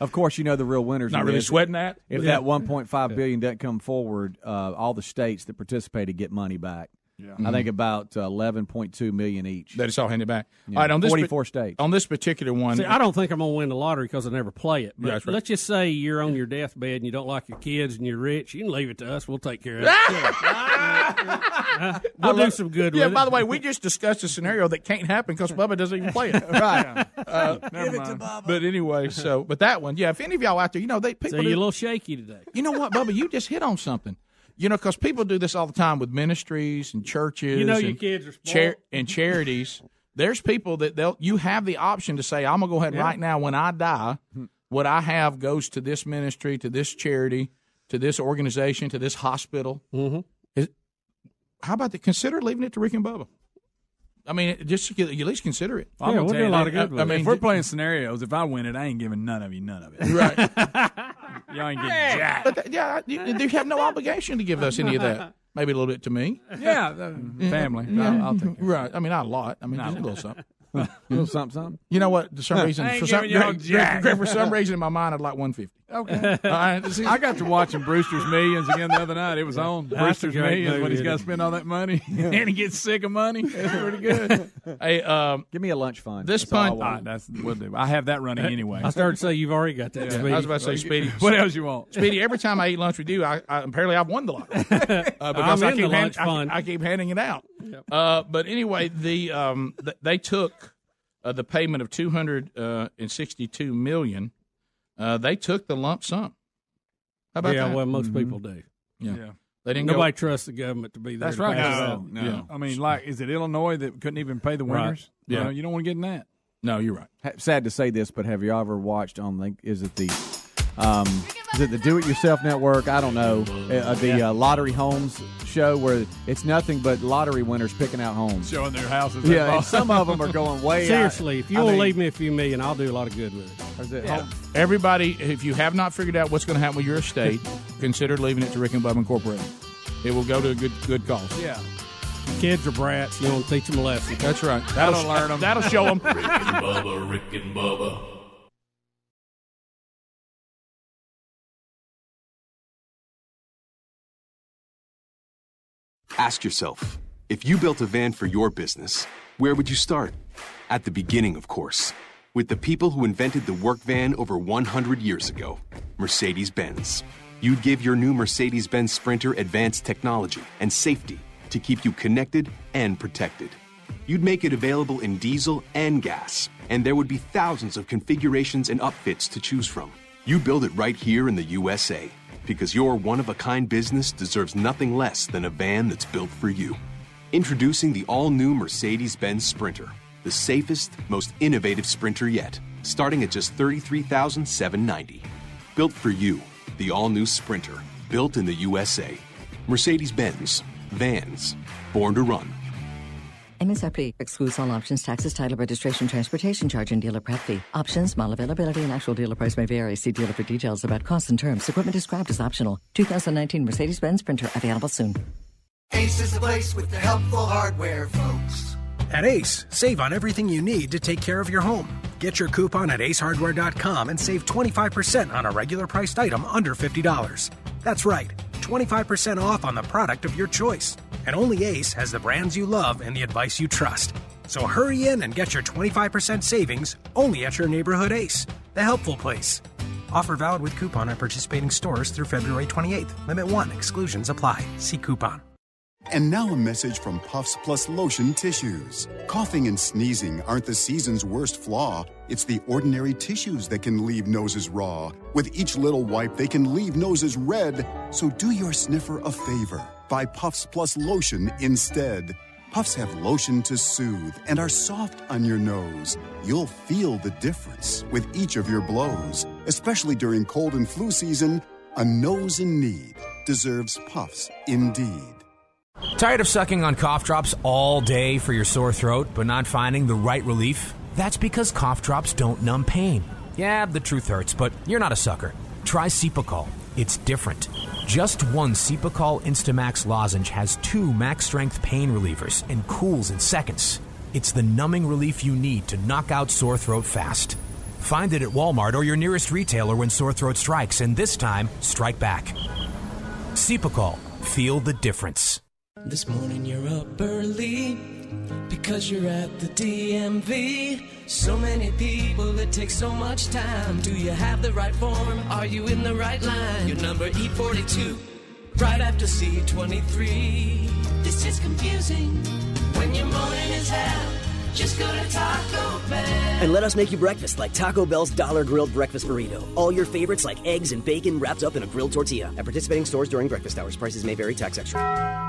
Of course, you know the real winners. Not really this. sweating that. If Yeah. that 1.5 billion doesn't come forward, uh, all the states that participated get money back. Yeah. I think about uh, 11.2 million each. That it's all handed back. Yeah. All right, on this 44 states. On this particular one, See, I don't think I'm going to win the lottery because I never play it. But Yeah, right. let's just say you're on your deathbed and you don't like your kids and you're rich. You can leave it to us. We'll take care of it. we'll do some good Yeah. with By it. the way, we just discussed a scenario that can't happen because Bubba doesn't even play it. right. Uh, Never mind. but anyway, so but that one, yeah. If any of y'all out there, you know, they So people. you're do- a little shaky today. You know what, Bubba? You just hit on something. You know, because people do this all the time with ministries and churches. You know and your kids are char- and charities. There's people that they'll. You have the option to say, "I'm gonna go ahead Yeah. right now. When I die, what I have goes to this ministry, to this charity, to this organization, to this hospital." Mm-hmm. Is, how about that? Consider leaving it to Rick and Bubba. I mean, just you at least consider it. I'm Yeah, gonna we'll tell do a lot of good with I mean, if we're playing scenarios, if I win it, I ain't giving none of you none of it. Right. Y'all ain't getting jack. But th- yeah, you, you have no obligation to give us any of that. Maybe a little bit to me. Yeah, uh, family. Yeah. I'll, I'll take care. Right. I mean, not a lot. I mean, Not just a a little something. A little something, something. You know what? For some reason, for some, giving y'all Greg. Greg, for some reason in my mind, I'd like one fifty. Okay. All right, I got to watching Brewster's Millions again the other night. It was on That's Brewster's Millions when movie, he's isn't got to spend all that money and he gets sick of money. It's pretty good. hey, um, give me a lunch fund. This That's all I that's we'll do. I have that running anyway. I started to say you've already got that. Yeah, Speedy. I was about to say, Speedy. What else you want? Speedy, every time I eat lunch with you, I, I apparently I've won the lot uh, because I'm I keep, the hand- lunch I. I keep handing it out. Uh, but anyway, the um, th- they took uh, the payment of two hundred and sixty-two million. Uh, they took the lump sum. How about yeah, that? well, most Mhm. people do. Yeah. Yeah. They didn't Nobody go. trusts the government to be there. That's to right. pay No, no. Yeah. I mean, like, is it Illinois that couldn't even pay the Right. winners? You Yeah. know, you don't want to get in that. No, you're right. Sad to say this, but have you ever watched on the? Is it the? Um, is it the Do It Yourself Network? I don't know. Uh, the uh, Lottery Homes show where it's nothing but lottery winners picking out homes. Showing their houses. Yeah, and some of them are going way. Seriously, out. if you I want to mean, leave me a few million, I'll do a lot of good with it. is it Yeah. Everybody, if you have not figured out what's going to happen with your estate, consider leaving it to Rick and Bubba Incorporated. It will go to a good good cause. Yeah. Kids are brats. You want to teach them a lesson. That's right. That'll learn 'em. That'll show them. Rick and Bubba, Rick and Bubba. Ask yourself if you built a van for your business, where would you start? At the beginning, of course, with the people who invented the work van over 100 years ago Mercedes Benz. You'd give your new Mercedes Benz Sprinter advanced technology and safety to keep you connected and protected. You'd make it available in diesel and gas, and there would be thousands of configurations and upfits to choose from. You build it right here in the USA because your one of a kind business deserves nothing less than a van that's built for you. Introducing the all new Mercedes Benz Sprinter, the safest, most innovative sprinter yet, starting at just 33,790. Built for you, the all new Sprinter, built in the USA. Mercedes Benz, vans, born to run. MSRP excludes all options, taxes, title, registration, transportation charge, and dealer prep fee. Options, model availability, and actual dealer price may vary. See dealer for details about costs and terms. Equipment described as optional. 2019 Mercedes-Benz Sprinter available soon. Ace is the place with the helpful hardware, folks. At Ace, save on everything you need to take care of your home. Get your coupon at acehardware.com and save 25% on a regular priced item under $50. That's right, 25% off on the product of your choice. And only Ace has the brands you love and the advice you trust. So hurry in and get your 25% savings only at your neighborhood Ace, the helpful place. Offer valid with coupon at participating stores through February 28th. Limit 1, exclusions apply. See coupon. And now a message from Puffs Plus Lotion Tissues. Coughing and sneezing aren't the season's worst flaw. It's the ordinary tissues that can leave noses raw. With each little wipe, they can leave noses red. So do your sniffer a favor. Buy Puffs Plus Lotion instead. Puffs have lotion to soothe and are soft on your nose. You'll feel the difference with each of your blows, especially during cold and flu season. A nose in need deserves Puffs indeed. Tired of sucking on cough drops all day for your sore throat, but not finding the right relief? That's because cough drops don't numb pain. Yeah, the truth hurts, but you're not a sucker. Try Cepacol. It's different. Just one Cepacol Instamax lozenge has two max strength pain relievers and cools in seconds. It's the numbing relief you need to knock out sore throat fast. Find it at Walmart or your nearest retailer when sore throat strikes, and this time, strike back. Cepacol. Feel the difference. This morning you're up early because you're at the DMV. So many people, it takes so much time. Do you have the right form? Are you in the right line? Your number E42, right after C23. This is confusing when your morning is hell. Just go to Taco Bell. And let us make you breakfast like Taco Bell's Dollar Grilled Breakfast Burrito. All your favorites like eggs and bacon wrapped up in a grilled tortilla. At participating stores during breakfast hours, prices may vary, tax extra.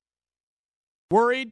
Worried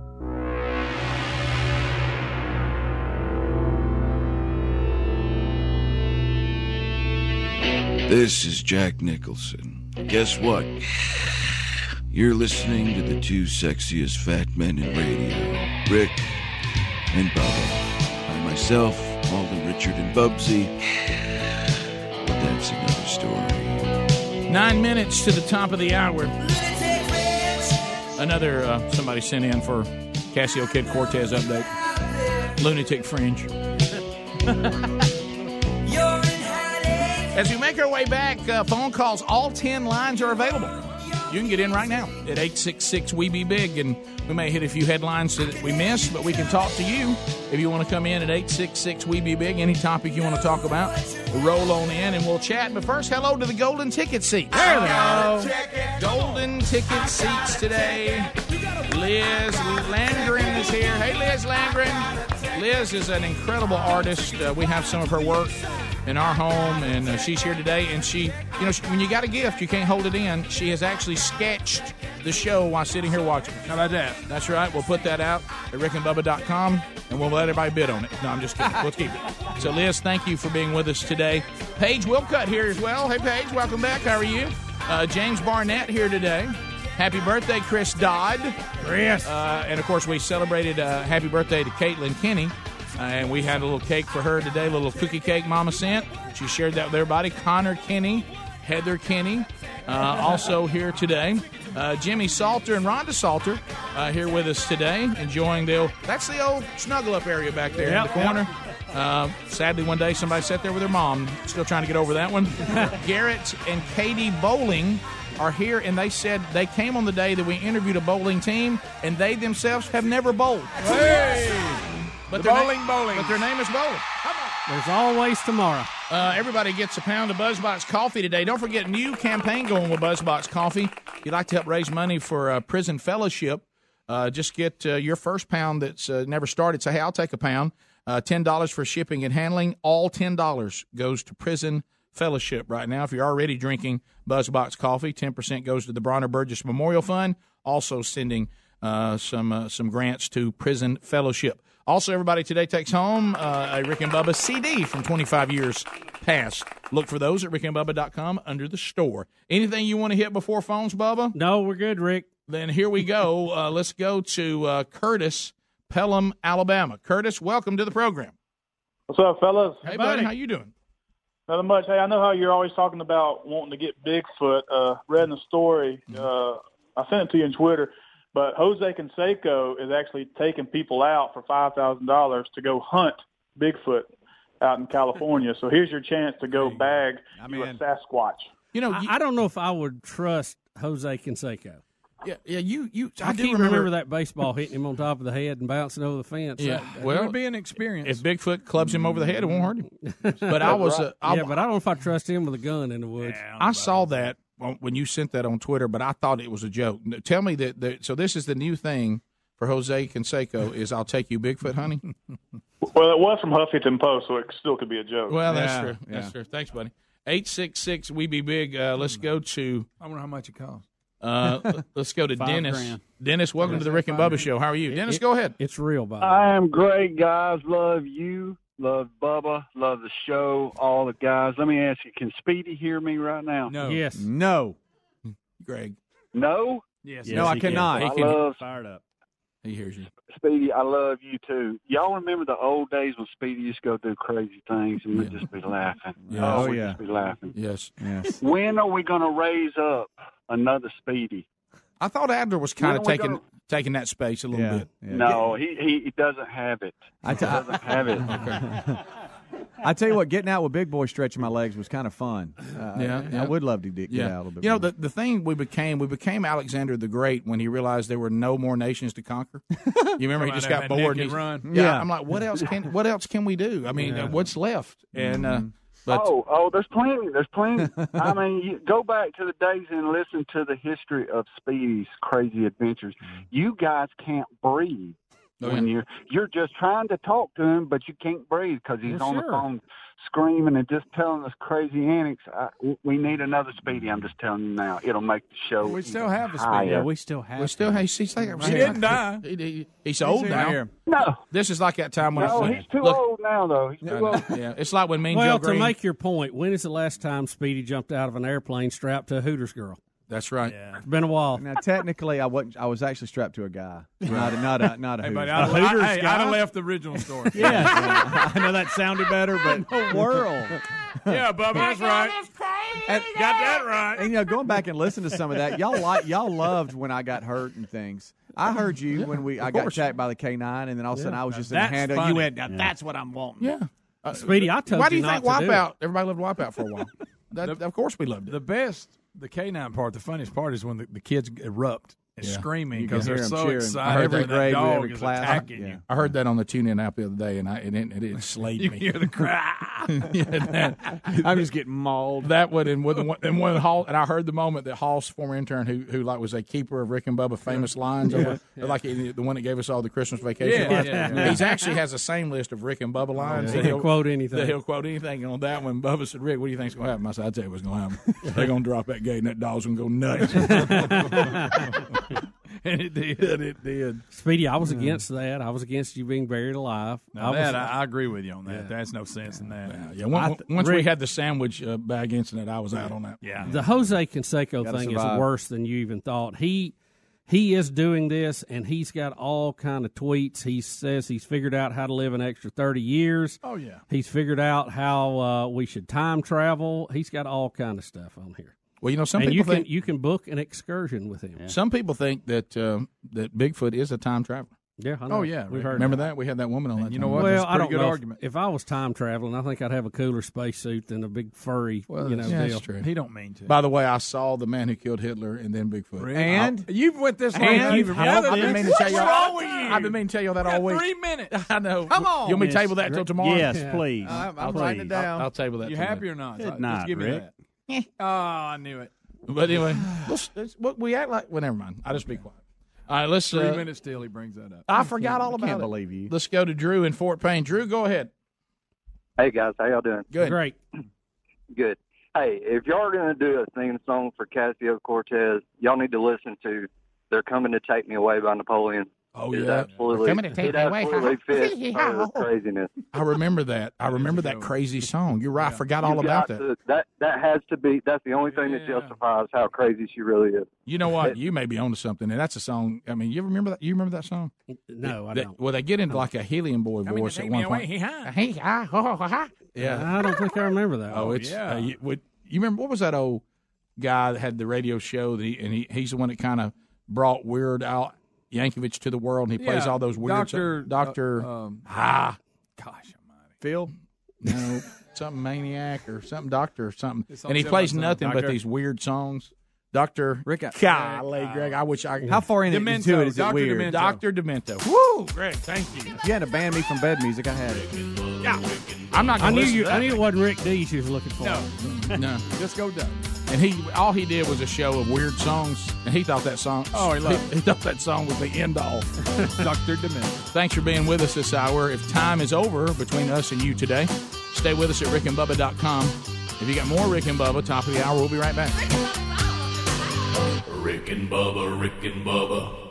This is Jack Nicholson. Guess what? You're listening to the two sexiest fat men in radio, Rick and Bubba. By myself, Alden Richard and Bussey. But that's another story. Nine minutes to the top of the hour. Another uh, somebody sent in for Casio Kid Cortez update. Lunatic Fringe. As we make our way back, uh, phone calls, all 10 lines are available. You can get in right now at 866 We Be Big, and we may hit a few headlines that we missed, but we can talk to you if you want to come in at 866 We Be Big. Any topic you want to talk about, roll on in and we'll chat. But first, hello to the golden ticket seats. There they go. Golden ticket seats today. Liz Landgren is here. Hey, Liz Landgren. Liz is an incredible artist. Uh, we have some of her work in our home, and uh, she's here today. And she, you know, she, when you got a gift, you can't hold it in. She has actually sketched the show while sitting here watching. How about that? That's right. We'll put that out at rickandbubba.com, and we'll let everybody bid on it. No, I'm just kidding. We'll keep it. So, Liz, thank you for being with us today. Paige Wilcutt here as well. Hey, Paige, welcome back. How are you? Uh, James Barnett here today. Happy birthday, Chris Dodd. Chris. Uh, and of course, we celebrated uh, happy birthday to Caitlin Kenny. Uh, and we had a little cake for her today, a little cookie cake Mama sent. She shared that with everybody. Connor Kenny, Heather Kenny, uh, also here today. Uh, Jimmy Salter and Rhonda Salter uh, here with us today, enjoying the old, that's the old snuggle up area back there Yep, in the corner. Uh, sadly, one day somebody sat there with their mom. Still trying to get over that one. Garrett and Katie Bowling are here, and they said they came on the day that we interviewed a bowling team, and they themselves have never bowled. But The their bowling, name, bowling. But their name is bowling. There's always tomorrow. Uh, everybody gets a pound of BuzzBox coffee today. Don't forget, new campaign going with BuzzBox coffee. If you'd like to help raise money for uh, prison fellowship, uh, just get uh, your first pound that's uh, never started. Say, hey, I'll take a pound. Uh, $10 for shipping and handling. All $10 goes to prison fellowship right now. If you're already drinking BuzzBox coffee, 10% goes to the Bronner Burgess Memorial Fund. Also sending uh, some uh, some grants to prison fellowship. Also, everybody today takes home uh, a Rick and Bubba CD from 25 years past. Look for those at rickandbubba.com under the store. Anything you want to hit before phones, Bubba? No, we're good, Rick. Then here we go. Uh, let's go to uh, Curtis, Pelham, Alabama. Curtis, welcome to the program. What's up, fellas? Hey, buddy, how you doing? Nothing much. Hey, I know how you're always talking about wanting to get Bigfoot. Uh, read in the story, uh, I sent it to you on Twitter, but Jose Canseco is actually taking people out for five thousand dollars to go hunt Bigfoot out in California. so here's your chance to go bag I you a Sasquatch. You know, I, I don't know if I would trust Jose Canseco. Yeah, yeah, you, you. I, I do can't remember- remember, that baseball hitting him on top of the head and bouncing over the fence. Yeah, That- well, it would be an experience. If Bigfoot clubs him over the head, it won't hurt him. But I was, uh, I, yeah, but I don't know if I trust him with a gun in the woods. I saw that when you sent that on Twitter, but I thought it was a joke. Tell me that. that so this is the new thing for Jose Canseco is "I'll take you Bigfoot hunting." Well, it was from Huffington Post, so it still could be a joke. Well, that's true. That's true. Thanks, buddy. Eight six six. We be big. Uh, let's go to. I wonder how much it costs. Uh, let's go to Five Dennis. grand. Dennis, welcome to the Rick and Bubba Show. How are you, Dennis? go ahead. It's real, Bob. I am great, guys. Love you. Love Bubba. Love the show. All the guys. Let me ask you: Can Speedy hear me right now? No. Yes. No. Greg. No. Yes. no, I cannot. I love fired up. He hears you. Speedy. I love you too. Y'all remember the old days when Speedy used to go do crazy things and we'd just be laughing. Yeah. Oh, Oh, we'd yeah. just be laughing. Yes. Yes. When are we going to raise up another Speedy? I thought Adler was kind of When are we taking gonna- taking that space a little Yeah, bit. yeah. No, he, he he doesn't have it. I He doesn't have it. I tell you what, getting out with Big Boy stretching my legs was kind of fun. Uh, Yeah, I, yeah. I would love to get, get Yeah. out a little bit. You know, more. the, the thing we became, we became Alexander the Great when he realized there were no more nations to conquer. You remember he just got bored. and he's- run. Yeah, Yeah. I'm like, what else can what else can we do? I mean, Yeah. uh, what's left? And uh, Mm-hmm. but oh, oh, there's plenty. There's plenty. I mean, you go back to the days and listen to the history of Speedy's crazy adventures. You guys can't breathe Oh, when yeah. you're you're just trying to talk to him, but you can't breathe because he's Well, on sure. the phone screaming and just telling us crazy antics. I, we need another Speedy. I'm just telling you now. It'll make the show. We still even have a higher. Speedy. yeah, we still have. we still hey, he's like He didn't die. He, he- he's old He's now. here. No, This is like that time when no, I, he's too look, old now, though. He's too old. Yeah, it's like when me and Well, Joe to Green. make your point, when is the last time Speedy jumped out of an airplane strapped to a Hooters girl? That's right. Yeah. It's been a while. Now, technically, I wasn't. I was actually strapped to a guy, not a, not a not a Hey, buddy, I'd, I, hey, I'd have left the original story. yeah, I know that sounded better, but the world. yeah, Bubba, that's right. And, Got that right. and you know, going back and listening to some of that, y'all like y'all loved when I got hurt and things. I heard you when we I got course. attacked by the K nine, and then all of a sudden I was Now just in the that's handle. You went, now that's what I'm wanting. Yeah. Uh, Speedy, I told Why do you you think not to do Wipeout? Everybody loved Wipeout for a while. That, of course, we loved it. The best, the canine part, the funniest part is when the, the kids erupt and Yeah. screaming because they're so cheering. excited. I heard every that grade dog every is class. attacking Yeah. you. I heard that on the TuneIn app the other day, and I it, it, it slayed You me. hear the cry. Yeah, that, I'm just getting mauled. that one and with one- and when Hall and I heard the moment that Hall's former intern, who who like was a keeper of Rick and Bubba famous lines, over, like the one that gave us all the Christmas vacation. Yeah. He's actually has the same list of Rick and Bubba lines. He that can he'll- quote anything. He'll quote anything. And on that one, Bubba said, "Rick, what do you think's going to happen?" I said, "I'll tell you what's going to happen. They're going to drop that gate, and that dog's going to go nuts." and it did. It did. Speedy, I was against that. I was against you being buried alive. Now I that was, I, I agree with you on that. There's no sense in that. Yeah, one- I th- once we had the sandwich uh, bag incident, I was out on that. Yeah. the Jose Canseco Gotta thing survive. is worse than you even thought. He he is doing this, and he's got all kind of tweets. He says he's figured out how to live an extra thirty years. Oh yeah. He's figured out how uh, we should time travel. He's got all kind of stuff on here. Well, you know, some and people you think can you can book an excursion with him. some people think that um, that Bigfoot is a time traveler. Yeah, I know. Oh, yeah, we've heard. Remember that we had that woman on that. you know what? Well, That's a I don't good know. if- argument. If, I was time traveling, I think I'd have a cooler spacesuit than a big furry, Well, you know, Yeah, deal. that's true. He don't mean to. By the way, I saw the man who killed Hitler and then Bigfoot. Really? And you've went this long. You've you've I've been meaning to tell What's y'all. wrong with you? I've been meaning to tell y'all that all week. Three minutes. I know. Come on. You want me to Yes. table that till tomorrow? Yes, please. I'm, I'm writing it down. I'll table that. You happy or not? Good Just give me that. Oh, I knew it. But anyway, let's, let's, what we act like. Well, never mind. I just be quiet. All right, let's. Three Uh, minutes still. He brings that up. I forgot all I about can't it. believe you. Let's go to Drew in Fort Payne. Drew, go ahead. Hey guys, how y'all doing? Good. Great. Good. Hey, if y'all are going to do a theme song for Casio Cortez, y'all need to listen to "They're Coming to Take Me Away" by Napoleon. Oh It yeah, absolutely, Coming to take it me away. absolutely fits her craziness. I remember that. I remember that crazy song. You're right. I forgot all You've about that. to- that that has to be. That's the only thing that justifies how crazy she really is. You know what? You may be onto something, and that's a song. I mean, you remember that? You remember that song? No, I don't. Well, they get into like a helium boy Coming to voice at one point. hee-haw. Ha, ho, ho, ha. Yeah. I don't think I remember that. Oh, it's yeah. uh, you, would, you remember what was that old guy that had the radio show that he, and he, he's the one that kind of brought Weird Al Yankovic to the world and he plays all those weird Doctor- Doctor uh, um, ah Gosh almighty. Phil, no something maniac or something doctor or something It's and he plays like that. nothing but these weird songs. Doctor Rick, I- Golly, Greg, I wish I how far in it Demento, into it is it Dr. weird? Demento. Doctor Demento. Woo, Greg, thank you. If you had to ban me from bed music, I had it. Yeah, I'm not. I Gonna knew you. to I knew it wasn't Rick D. you was looking for. No, No. just go Doug. And he all he did was a show of weird songs, and he thought that song. Oh, he loved he, thought that song was the end all. Doctor Dementor. Thanks for being with us this hour. If time is over between us and you today, stay with us at rickandbubba.com. If you got more Rick and Bubba, top of the hour, we'll be right back. Rick and Bubba, Rick and Bubba.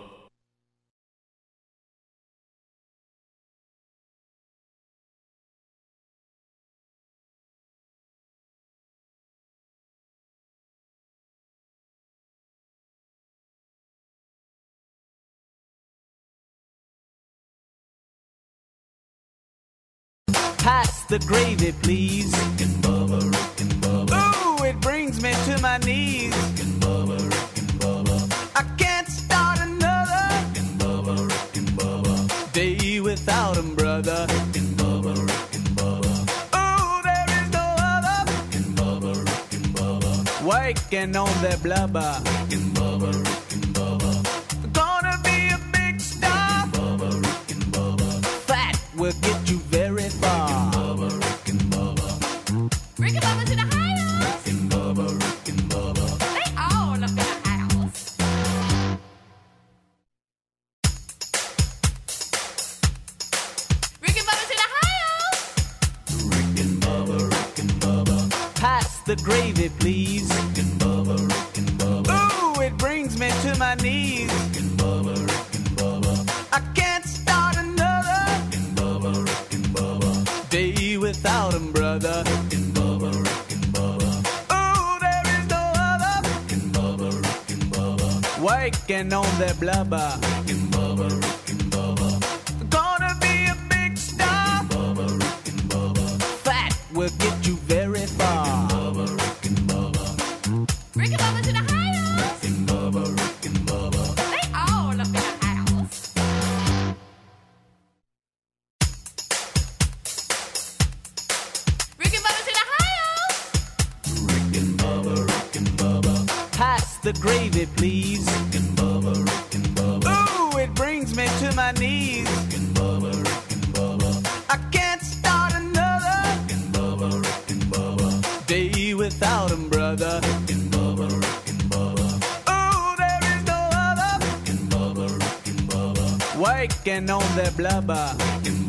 Pass the gravy, please. Ooh, it brings me to my knees. I can't start another day without 'em, brother. Ooh, there is no other waking on their blubber. Without 'em, brother. Ooh, there is no other waking on their blubber. Gonna